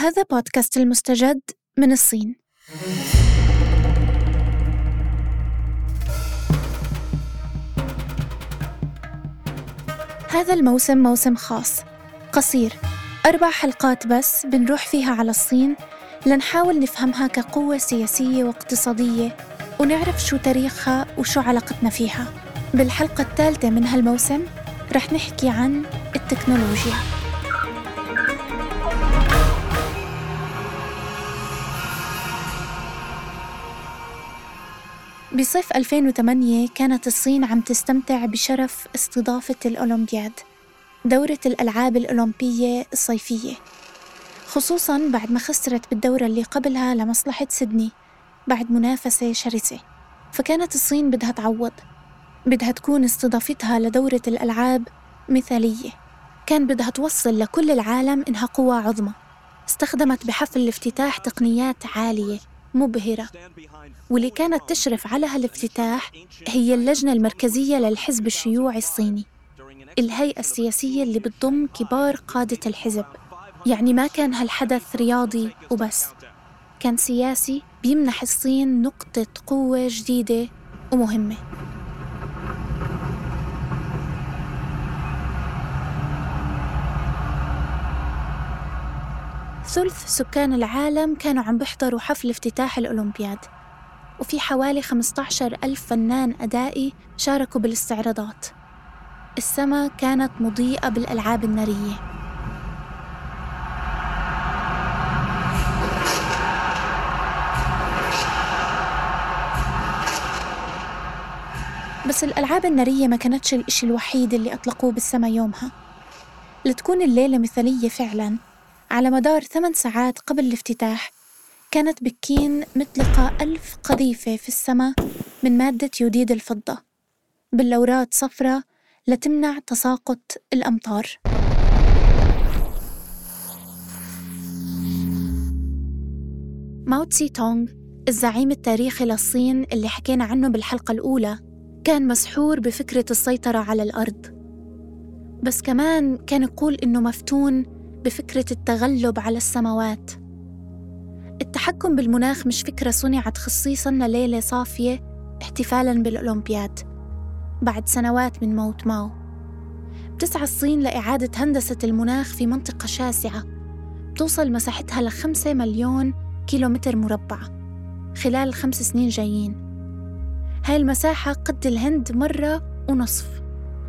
هذا بودكاست المستجد من الصين. هذا الموسم موسم خاص قصير أربع حلقات بس بنروح فيها على الصين لنحاول نفهمها كقوة سياسية واقتصادية ونعرف شو تاريخها وشو علاقتنا فيها. بالحلقة الثالثة من هالموسم رح نحكي عن التكنولوجيا. بصيف 2008 كانت الصين عم تستمتع بشرف استضافة الأولمبياد دورة الألعاب الأولمبية الصيفية. خصوصا بعد ما خسرت بالدورة اللي قبلها لمصلحة سيدني بعد منافسة شرسة. فكانت الصين بدها تعوض بدها تكون استضافتها لدورة الألعاب مثالية. كان بدها توصل لكل العالم إنها قوة عظمى. استخدمت بحفل الافتتاح تقنيات عالية. مبهرة. واللي كانت تشرف على هالافتتاح هي اللجنة المركزية للحزب الشيوعي الصيني. الهيئة السياسية اللي بتضم كبار قادة الحزب. يعني ما كان هالحدث رياضي وبس. كان سياسي بيمنح الصين نقطة قوة جديدة ومهمة. ثلث سكان العالم كانوا عم بيحضروا حفل افتتاح الأولمبياد. وفي حوالي 15 ألف فنان أدائي شاركوا بالاستعراضات. السماء كانت مضيئة بالألعاب النارية. بس الألعاب النارية ما كانتش الإشي الوحيد اللي أطلقوه بالسما يومها. لتكون الليلة مثالية فعلاً على مدار ثمان ساعات قبل الافتتاح كانت بكين متلقة ألف قذيفة في السماء من مادة يوديد الفضة. بلورات صفرة لتمنع تساقط الأمطار. ماو تسي تونغ الزعيم التاريخي للصين اللي حكينا عنه بالحلقة الأولى كان مسحور بفكرة السيطرة على الأرض. بس كمان كان يقول إنه مفتون بفكرة التغلب على السماوات. التحكم بالمناخ مش فكرة صنعت خصيصا لليلة صافية احتفالا بالأولمبياد. بعد سنوات من موت ماو. بتسعى الصين لإعادة هندسة المناخ في منطقة شاسعة. بتوصل مساحتها لخمسة مليون كيلومتر مربع خلال الخمس سنين جايين. هاي المساحة قد الهند مرة ونصف.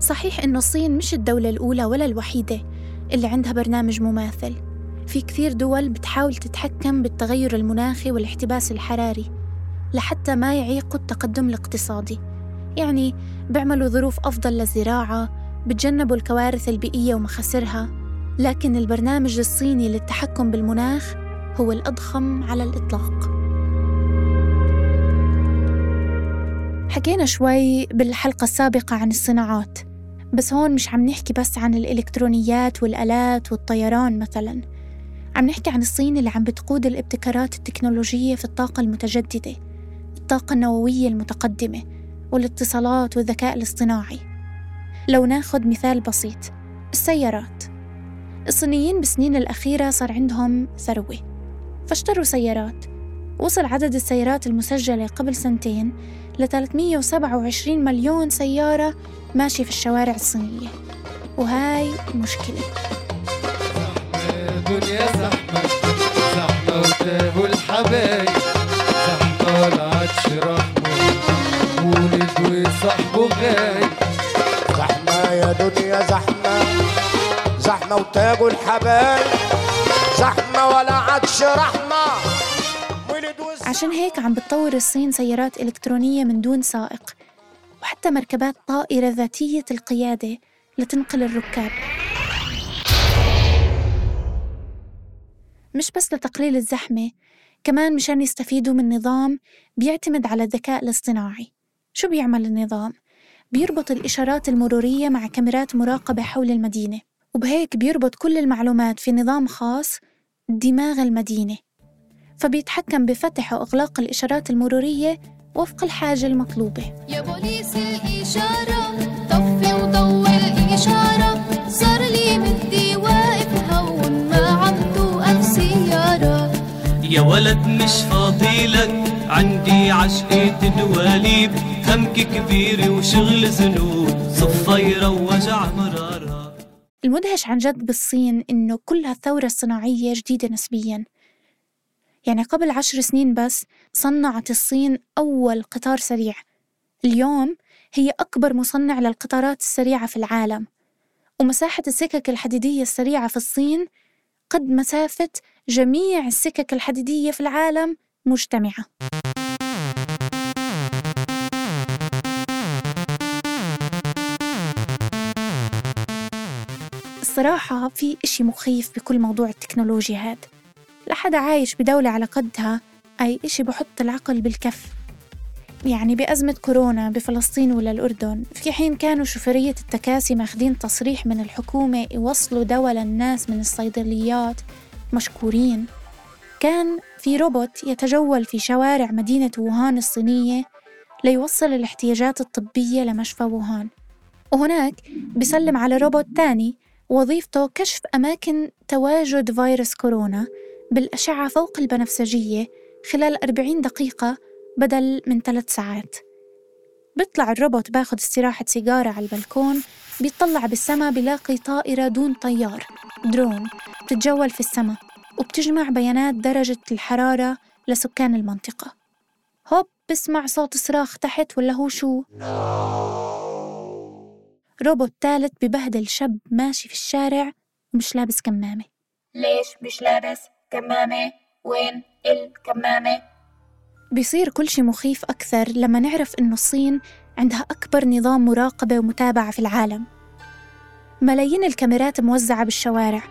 صحيح إنه الصين مش الدولة الأولى ولا الوحيدة اللي عندها برنامج مماثل. في كثير دول بتحاول تتحكم بالتغير المناخي والاحتباس الحراري لحتى ما يعيقوا التقدم الاقتصادي. يعني بيعملوا ظروف أفضل للزراعة بتجنبوا الكوارث البيئية ومخاسرها. لكن البرنامج الصيني للتحكم بالمناخ هو الأضخم على الإطلاق. حكينا شوي بالحلقة السابقة عن الصناعات. بس هون مش عم نحكي بس عن الإلكترونيات والآلات والطيران مثلا. عم نحكي عن الصين اللي عم بتقود الابتكارات التكنولوجية في الطاقة المتجددة الطاقة النووية المتقدمة والاتصالات والذكاء الاصطناعي. لو ناخد مثال بسيط السيارات. الصينيين بالسنين الأخيرة صار عندهم ثروة. فاشتروا سيارات. وصل عدد السيارات المسجلة قبل سنتين ل 327 مليون سيارة ماشية في الشوارع الصينية. وهاي مشكلة. دنيا زحمة زحمة وتابوا الحبايب زحمة والعطش رحمة ولد وصاحبه غايب زحمة يا دنيا زحمة زحمة وتابوا الحبايب زحمة ولا عطش رحمة. عشان هيك عم بتطور الصين سيارات إلكترونية من دون سائق وحتى مركبات طائرة ذاتية القيادة لتنقل الركاب. مش بس لتقليل الزحمة كمان مشان يستفيدوا من نظام بيعتمد على الذكاء الاصطناعي. شو بيعمل النظام؟ بيربط الإشارات المرورية مع كاميرات مراقبة حول المدينة وبهيك بيربط كل المعلومات في نظام خاص دماغ المدينة. فبيتحكم بفتح وإغلاق الإشارات المرورية وفق الحاجة المطلوبة. يا بوليس الإشارة طفي وضوي الإشارة. صار لي بدي واقف هون ما عم توقف سيارة. يا ولد مش فاضيلك عندي عشقة دواليب همك كبير وشغل ذنوب صفيرة ووجع مرارها المدهش عن جد بالصين إنه كل هالثورة الصناعية جديدة نسبياً. يعني قبل عشر سنين بس صنعت الصين أول قطار سريع. اليوم هي أكبر مصنع للقطارات السريعة في العالم. ومساحة السكك الحديدية السريعة في الصين قد مسافة جميع السكك الحديدية في العالم مجتمعة. الصراحة في إشي مخيف بكل موضوع التكنولوجيا هاد لحدا عايش بدولة على قدها أي إشي بحط العقل بالكف. يعني بأزمة كورونا بفلسطين ولا الأردن في حين كانوا شوفيرية التكاسي ماخدين تصريح من الحكومة يوصلوا دواء للناس من الصيدليات مشكورين. كان في روبوت يتجول في شوارع مدينة ووهان الصينية ليوصل الاحتياجات الطبية لمشفى ووهان. وهناك بيسلم على روبوت تاني وظيفته كشف أماكن تواجد فيروس كورونا بالأشعة فوق البنفسجية خلال 40 دقيقة بدل من ثلاث ساعات. بيطلع الروبوت باخد استراحة سيجارة على البلكون بيطلع بالسما بلاقي طائرة دون طيار درون بتتجول في السما وبتجمع بيانات درجة الحرارة لسكان المنطقة. هوب بسمع صوت صراخ تحت ولا هو شو؟ روبوت ثالث ببهدل شاب ماشي في الشارع ومش لابس كمامة. ليش مش لابس؟ كمامة؟ وين الكمامة؟ بيصير كل شي مخيف أكثر لما نعرف إنه الصين عندها أكبر نظام مراقبة ومتابعة في العالم ملايين الكاميرات موزعة بالشوارع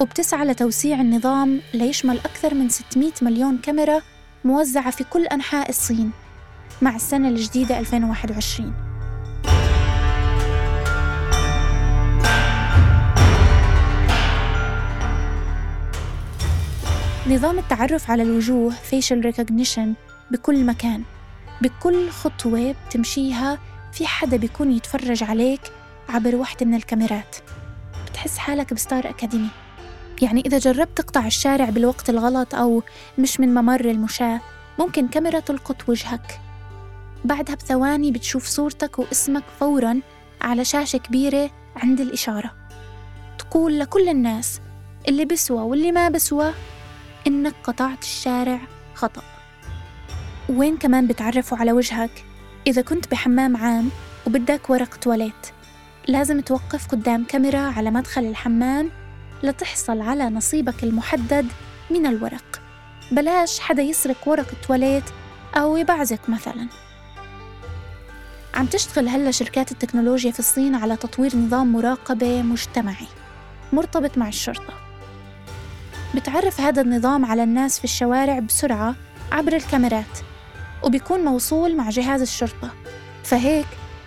وبتسعى لتوسيع النظام ليشمل أكثر من 600 مليون كاميرا موزعة في كل أنحاء الصين مع السنة الجديدة 2021 نظام التعرف على الوجوه facial recognition بكل مكان. بكل خطوة بتمشيها في حدا بيكون يتفرج عليك عبر وحدة من الكاميرات. بتحس حالك بستار أكاديمي. يعني إذا جربت تقطع الشارع بالوقت الغلط أو مش من ممر المشاة ممكن كاميرا تلقط وجهك. بعدها بثواني بتشوف صورتك واسمك فوراً على شاشة كبيرة عند الإشارة. تقول لكل الناس اللي بسوى واللي ما بسوى إنك قطعت الشارع خطأ. وين كمان بتعرفوا على وجهك؟ إذا كنت بحمام عام وبدك ورق تواليت لازم توقف قدام كاميرا على مدخل الحمام لتحصل على نصيبك المحدد من الورق. بلاش حدا يسرق ورق التواليت أو يبعزك مثلا. عم تشتغل هلأ شركات التكنولوجيا في الصين على تطوير نظام مراقبة مجتمعي مرتبط مع الشرطة. بتعرف هذا النظام على الناس في الشوارع بسرعة عبر الكاميرات وبيكون موصول مع جهاز الشرطة. فهيك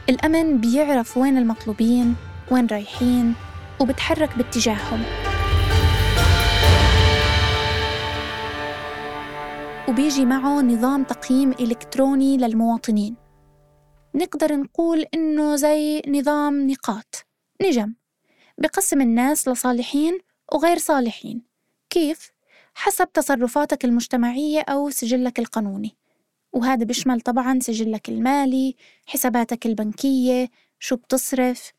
الأمن بيعرف وين المطلوبين وين رايحين وبتحرك باتجاههم. وبيجي معه نظام تقييم إلكتروني للمواطنين. نقدر نقول إنه زي نظام نقاط نجم بقسم الناس لصالحين وغير صالحين. كيف؟ حسب تصرفاتك المجتمعية أو سجلك القانوني. وهذا بيشمل طبعا سجلك المالي حساباتك البنكية شو بتصرف.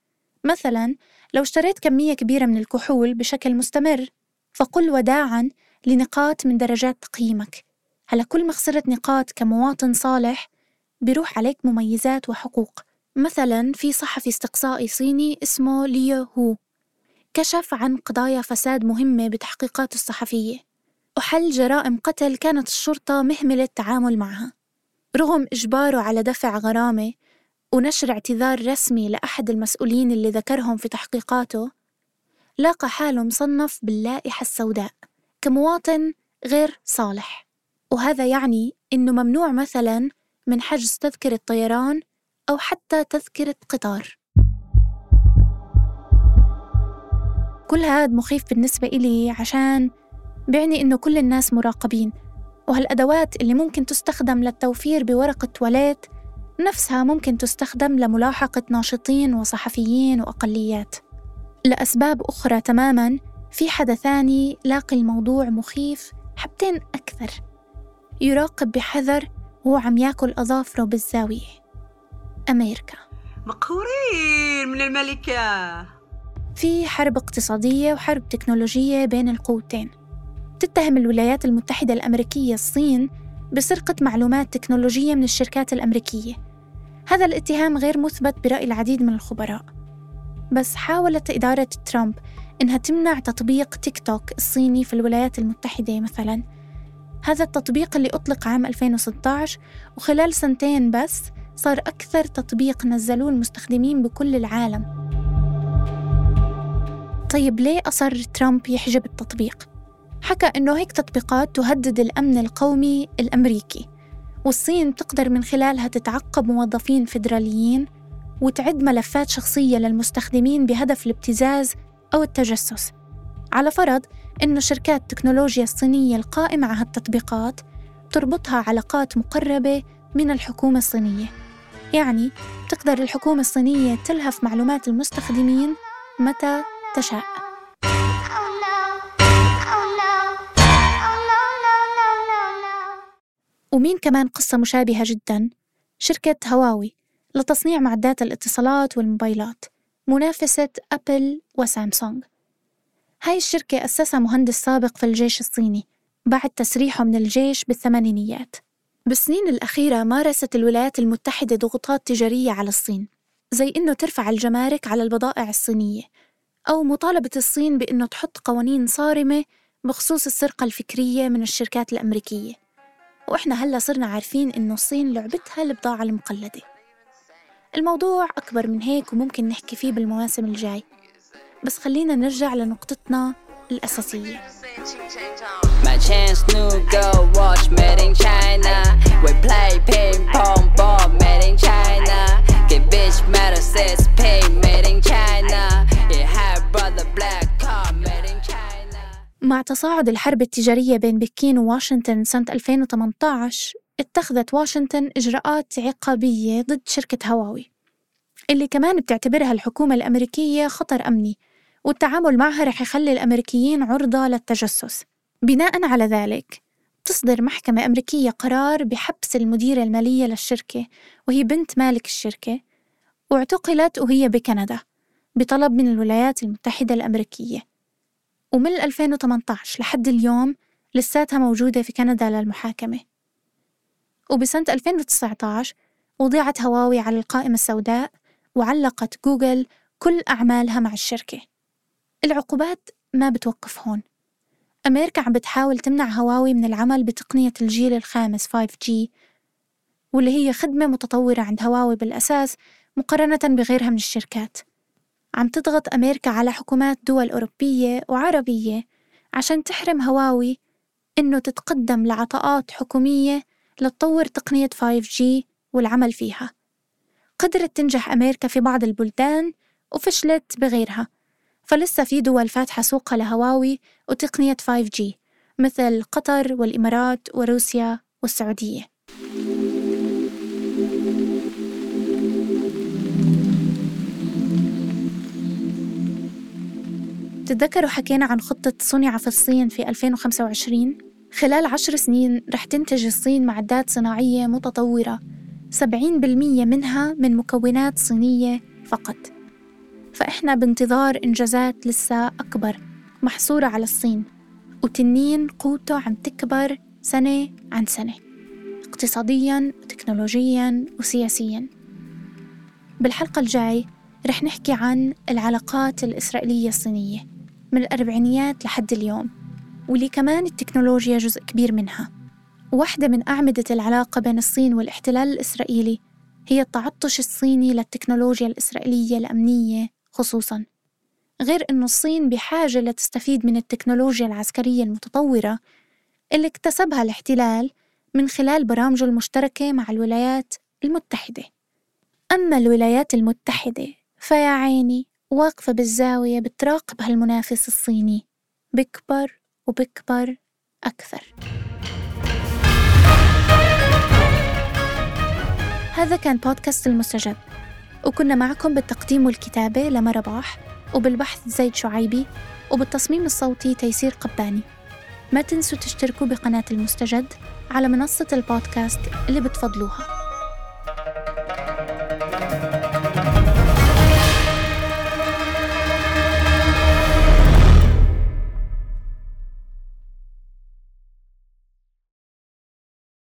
مثلا لو اشتريت كمية كبيرة من الكحول بشكل مستمر فقل وداعا لنقاط من درجات تقييمك هلا كل ما خسرت نقاط كمواطن صالح بيروح عليك مميزات وحقوق. مثلا في صحفي استقصائي صيني اسمه ليو هو. كشف عن قضايا فساد مهمة بتحقيقاته الصحفية وحل جرائم قتل كانت الشرطة مهملة التعامل معها. رغم إجباره على دفع غرامة ونشر اعتذار رسمي لأحد المسؤولين اللي ذكرهم في تحقيقاته لاقى حاله مصنف باللائحة السوداء كمواطن غير صالح. وهذا يعني إنه ممنوع مثلا من حجز تذكرة طيران أو حتى تذكرة قطار. كل هاد مخيف بالنسبة إلي عشان بيعني إنه كل الناس مراقبين وهالأدوات اللي ممكن تستخدم للتوفير بورق التواليت نفسها ممكن تستخدم لملاحقة ناشطين وصحفيين وأقليات. لأسباب أخرى تماماً في حدا ثاني لاقي الموضوع مخيف حبتين أكثر. يراقب بحذر وهو عم ياكل أظافره بالزاوية. أمريكا. مقهورين من الملكة. في حرب اقتصادية وحرب تكنولوجية بين القوتين. تتهم الولايات المتحدة الأمريكية الصين بسرقة معلومات تكنولوجية من الشركات الأمريكية. هذا الاتهام غير مثبت برأي العديد من الخبراء. بس حاولت إدارة ترامب إنها تمنع تطبيق تيك توك الصيني في الولايات المتحدة مثلا. هذا التطبيق اللي أطلق عام 2016 وخلال سنتين بس صار أكثر تطبيق نزلوه المستخدمين بكل العالم. طيب ليه أصر ترامب يحجب التطبيق؟ حكى إنه هيك تطبيقات تهدد الأمن القومي الأمريكي والصين تقدر من خلالها تتعقب موظفين فيدراليين وتعد ملفات شخصية للمستخدمين بهدف الابتزاز أو التجسس. على فرض إنه شركات التكنولوجيا الصينية القائمة على هالتطبيقات تربطها علاقات مقربة من الحكومة الصينية. يعني تقدر الحكومة الصينية تلهف معلومات المستخدمين متى؟ تشاء. ومين كمان قصة مشابهة جدا؟ شركة هواوي لتصنيع معدات الاتصالات والموبايلات منافسة أبل وسامسونج. هاي الشركة أسسها مهندس سابق في الجيش الصيني بعد تسريحه من الجيش بالثمانينيات. بالسنين الأخيرة مارست الولايات المتحدة ضغوطات تجارية على الصين زي إنه ترفع الجمارك على البضائع الصينية. أو مطالبة الصين بإنه تحط قوانين صارمة بخصوص السرقة الفكرية من الشركات الأمريكية. وإحنا هلأ صرنا عارفين إنه الصين لعبتها البضاعة المقلدة. الموضوع أكبر من هيك وممكن نحكي فيه بالمواسم الجاي. بس خلينا نرجع لنقطتنا الأساسية. China. مع تصاعد الحرب التجارية بين بكين وواشنطن سنة 2018 اتخذت واشنطن إجراءات عقابية ضد شركة هواوي اللي كمان بتعتبرها الحكومة الأمريكية خطر أمني والتعامل معها رح يخلي الأمريكيين عرضة للتجسس. بناء على ذلك تصدر محكمة أمريكية قرار بحبس المديرة المالية للشركة وهي بنت مالك الشركة واعتقلت وهي بكندا بطلب من الولايات المتحدة الأمريكية. ومن 2018 لحد اليوم لساتها موجودة في كندا للمحاكمة. وبسنة 2019 وضعت هواوي على القائمة السوداء وعلقت جوجل كل أعمالها مع الشركة. العقوبات ما بتوقف هون. أمريكا عم بتحاول تمنع هواوي من العمل بتقنية الجيل الخامس 5G واللي هي خدمة متطورة عند هواوي بالأساس مقارنة بغيرها من الشركات. عم تضغط أمريكا على حكومات دول أوروبية وعربية عشان تحرم هواوي إنه تتقدم لعطاءات حكومية لتطور تقنية 5G والعمل فيها. قدرت تنجح أمريكا في بعض البلدان وفشلت بغيرها فلسه في دول فاتحة سوقها لهواوي وتقنية 5G مثل قطر والإمارات وروسيا والسعودية. تتذكروا حكينا عن خطة صنع في الصين في 2025 خلال عشر سنين رح تنتج الصين معدات صناعية متطورة 70% منها من مكونات صينية فقط. فإحنا بانتظار إنجازات لسه أكبر محصورة على الصين وتنين قوته عم تكبر سنة عن سنة اقتصادياً وتكنولوجياً وسياسياً. بالحلقة الجاي رح نحكي عن العلاقات الإسرائيلية الصينية. من الأربعينيات لحد اليوم واللي كمان التكنولوجيا جزء كبير منها. واحدة من أعمدة العلاقة بين الصين والاحتلال الإسرائيلي هي التعطش الصيني للتكنولوجيا الإسرائيلية الأمنية خصوصاً. غير أنه الصين بحاجة لتستفيد من التكنولوجيا العسكرية المتطورة اللي اكتسبها الاحتلال من خلال برامجه المشتركة مع الولايات المتحدة. أما الولايات المتحدة فيا عيني واقفة بالزاوية بتراقب هالمنافس الصيني. بكبر وبكبر أكثر. هذا كان بودكاست المستجد. وكنا معكم بالتقديم والكتابة لما رباح وبالبحث زيد شعيبي وبالتصميم الصوتي تيسير قباني. ما تنسوا تشتركوا بقناة المستجد على منصة البودكاست اللي بتفضلوها.